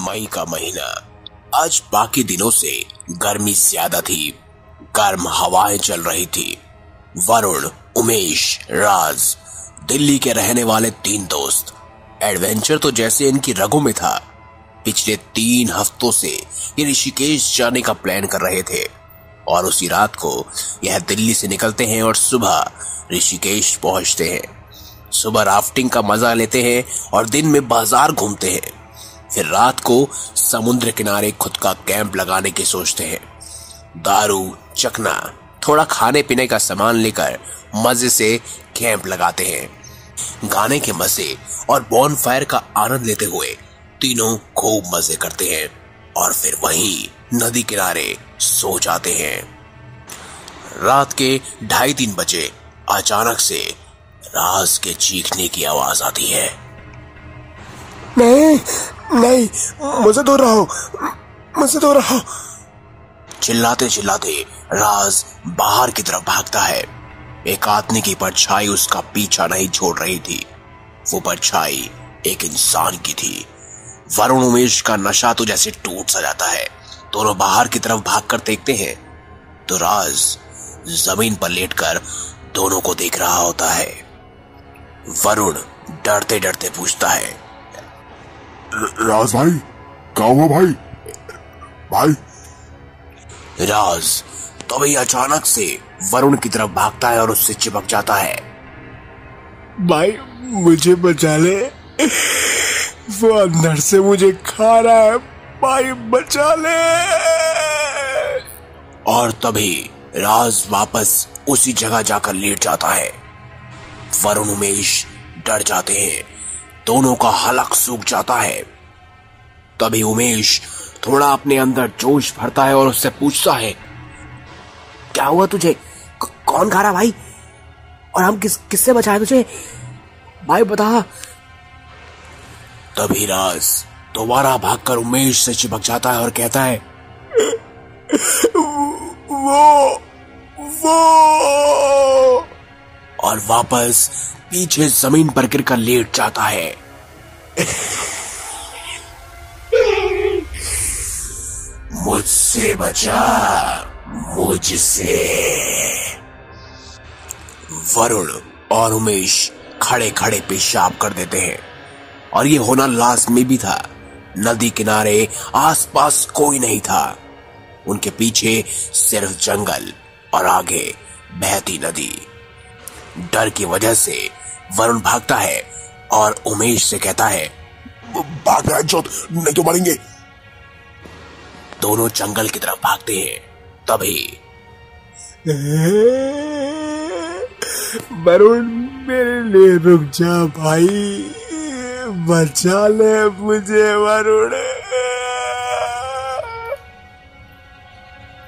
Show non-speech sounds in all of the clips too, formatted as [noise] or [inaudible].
मई का महीना। आज बाकी दिनों से गर्मी ज़्यादा थी। गर्म हवाएँ चल रही थी। वरुण, उमेश, राज, दिल्ली के रहने वाले तीन दोस्त। एडवेंचर तो जैसे इनकी रगों में था। पिछले तीन हफ्तों से ये ऋषिकेश जाने का प्लान कर रहे थे। और उसी रात को यह दिल्ली से निकलते हैं और सुबह ऋषिकेश पहुँचते हैं। सुबह राफ्टिंग का मज़ा लेते हैं और दिन में बाज़ार घूमते हैं। फिर रात को समुद्र किनारे खुद का कैंप लगाने की सोचते हैं। दारू, चकना, थोड़ा खाने पीने का सामान लेकर मज़े से कैंप लगाते हैं। गाने के मज़े और बॉन फायर का आनंद लेते हुए तीनों खूब मज़े करते हैं और फिर वहीं नदी किनारे सो जाते हैं। रात के ढाई तीन बजे अचानक से राज के चीखने की आवाज़ आती है। नहीं नहीं, मुझे दो रहा। मुझे दो रहा। चिल्लाते चिल्लाते राज बाहर की तरफ़ भागता है। एक आदमी की परछाई उसका पीछा नहीं छोड़ रही थी। वो परछाई एक इंसान की थी। वरुण उमेश का नशा तो जैसे टूट सा जाता है। दोनों बाहर की तरफ़ भागकर देखते हैं। तो राज ज़मीन पर लेटकर दोनों को देख रहा होता है। वरुण डरते डरते पूछता है राज भाई क्या हुआ भाई? भाई। राज तभी तो अचानक से वरुण की तरफ़ भागता है और उससे चिपक जाता है। भाई मुझे बचा ले। वो अंदर से मुझे खा रहा है। भाई बचा ले। और तभी राज वापस उसी जगह जाकर लेट जाता है। वरुण उमेश डर जाते हैं। दोनों का हलक सूख जाता है। तभी उमेश थोड़ा अपने अंदर जोश भरता है और उससे पूछता है, क्या हुआ तुझे? कौन खा रहा भाई? और हम किस किससे बचाए तुझे? भाई बता। तभी राज दोबारा भागकर उमेश से चिपक जाता है और कहता है, वो वो और वापस पीछे ज़मीन पर गिरकर लेट जाता है। मुझसे बचा, मुझसे। वरुण और उमेश खड़े खड़े पेशाब कर देते हैं। और ये होना लाजमी भी था। नदी किनारे आसपास कोई नहीं था। उनके पीछे सिर्फ़ जंगल और आगे बहती नदी। डर की वजह से वरुण भागता है और उमेश से कहता है भाग रहा जो नहीं तो मरेंगे. दोनों जंगल की तरफ़ भागते हैं। तभी [laughs] वरुण मेरे लिए रुक जा भाई। बचा ले मुझे वरुण।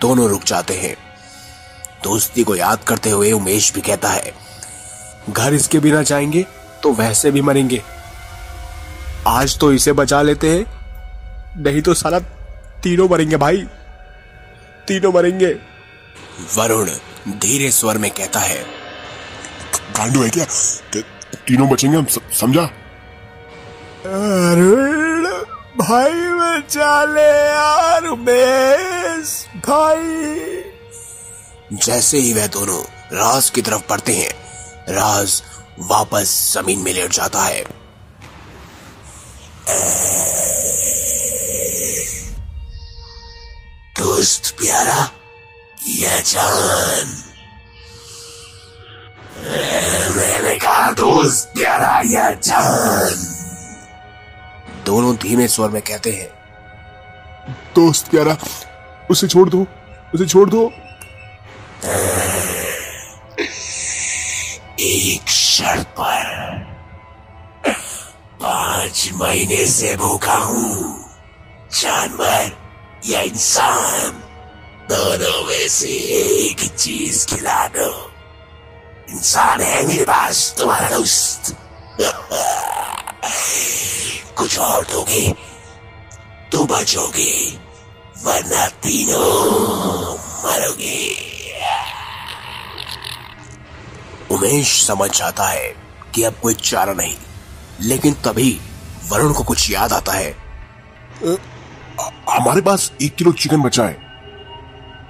दोनों रुक जाते हैं। दोस्ती को याद करते हुए उमेश भी कहता है घर इसके बिना जाएँगे तो वैसे भी मरेंगे। आज तो इसे बचा लेते हैं। नहीं तो सारा तीनों मरेंगे भाई। तीनों मरेंगे। वरुण धीरे स्वर में कहता है गांडू है क्या? तीनों बचेंगे हम समझा? अरुण भाई बचा ले यार भाई। जैसे ही वह दोनों रास की तरफ़ बढ़ते हैं राज वापस ज़मीन में लेट जाता है। दोस्त प्यारा, या जान। मैंने कहा, दोस्त प्यारा, या जान। दोनों धीमे स्वर में कहते हैं, दोस्त प्यारा, उसे छोड़ दो, उसे छोड़ दो। शर्त पर पाँच महीने से भूखा हूँ। जानवर या इंसान, दोनों में से एक चीज़ खिला दो। इंसान है मेरे पास, तुम्हारा दोस्त। कुछ और दोगे तो बचोगे, वरना तीनों मरोगे। उमेश समझ जाता है कि अब कोई चारा नहीं लेकिन तभी वरुण को कुछ याद आता है। हमारे पास एक किलो चिकन बचा है।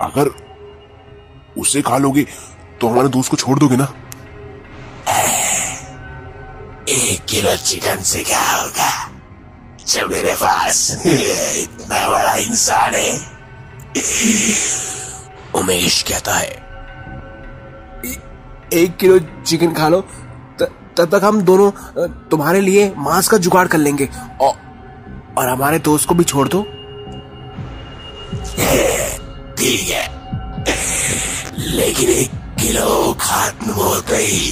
अगर उसे खा लोगे तो हमारे दोस्त को छोड़ दोगे ना? एक किलो चिकन से क्या होगा? जब मेरे पास इतना बड़ा इंसान है उमेश कहता है एक किलो चिकन खा लो तब तक हम दोनों तुम्हारे लिए मांस का जुगाड़ कर लेंगे। और, और हमारे दोस्त को भी छोड़ दो। ठीक है। लेकिन एक किलो खत्म होते ही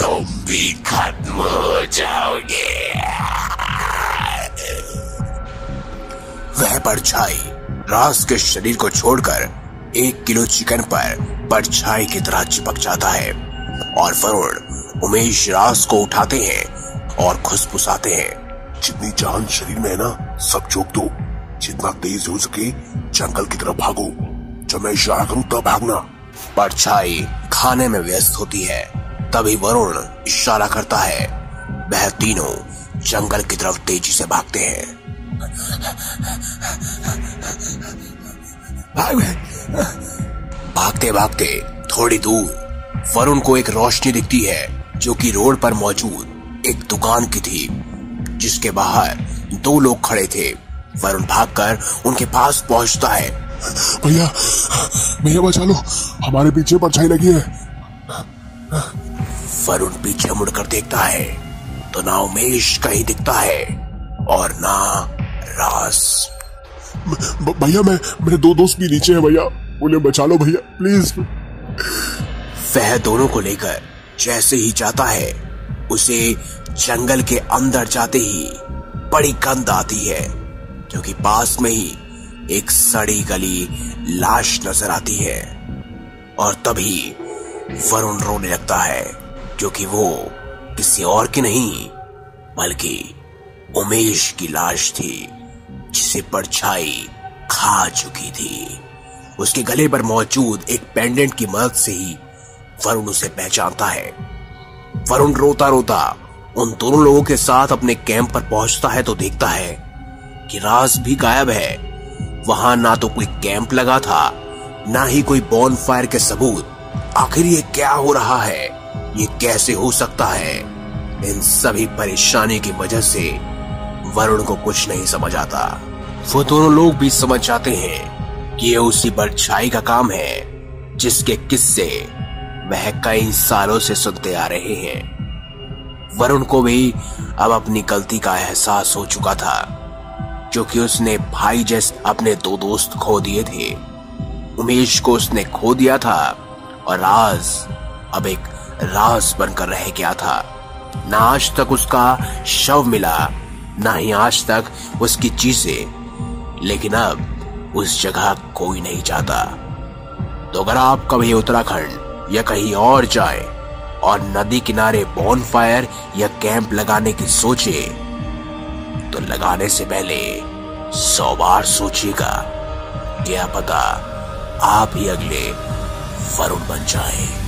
तुम भी खत्म हो जाओगे। वह परछाई रास के शरीर को छोड़कर एक किलो चिकन पर परछाई की तरह चिपक जाता है और वरुण उमेश रास को उठाते हैं और खुशफुसाते हैं। जितनी जान शरीर में है ना सब चोक दो। जितना तेज हो सके जंगल की तरफ़ भागो। जब मैं इशारा करूँ तब भागना। परछाई खाने में व्यस्त होती है। तभी वरुण इशारा करता है। वह तीनों जंगल की तरफ़ तेज़ी से भागते हैं। भागते भागते थोड़ी दूर वरुण को एक रोशनी दिखती है जो कि रोड पर मौजूद एक दुकान की थी जिसके बाहर दो लोग खड़े थे। वरुण भागकर उनके पास पहुँचता है। भैया भैया बचा लो हमारे पीछे परछाई लगी है। वरुण पीछे मुड़कर देखता है तो ना उमेश कहीं दिखता है और ना रास। भैया, मैं, मेरे दो दोस्त भी नीचे हैं भैया। उन्हें बचा लो भैया प्लीज़ वह दोनों को लेकर जैसे ही जाता है, उसे जंगल के अंदर जाते ही बड़ी गंध आती है, क्योंकि पास में ही एक सड़ी गली लाश नज़र आती है। और तभी वरुण रोने लगता है, क्योंकि वो किसी और की नहीं, बल्कि उमेश की लाश थी। जिसे परछाई खा चुकी थी। उसके गले पर मौजूद एक पेंडेंट की मदद से ही वरुण उसे पहचानता है। वरुण रोता रोता उन दोनों लोगों के साथ अपने कैंप पर पहुँचता है तो देखता है कि राज भी गायब है। वहाँ ना तो कोई कैंप लगा था, ना ही कोई बॉन फायर के सबूत। आखिर ये क्या हो रहा है? ये कैसे हो सकता है? इन सभी परेशानी की वजह से वरुण को कुछ नहीं समझ आता। वो दोनों लोग भी समझ जाते हैं कि ये उसी परछाई का काम है, जिसके किस्से वह कई सालों से सुनते आ रहे हैं। वरुण को भी अब अपनी गलती का एहसास हो चुका था क्योंकि उसने भाई जैसे अपने दो दोस्त खो दिए थे। उमेश को उसने खो दिया था और राज अब एक राज बनकर रह गया था। ना आज तक उसका शव मिला ना ही आज तक उसकी चीज़ें, लेकिन अब उस जगह कोई नहीं जाता। तो अगर आप कभी उत्तराखंड या कहीं और जाए और नदी किनारे बॉन फायर या कैंप लगाने की सोचे तो लगाने से पहले सौ बार सोचिएगा क्या पता आप ही अगले वरुण बन जाए।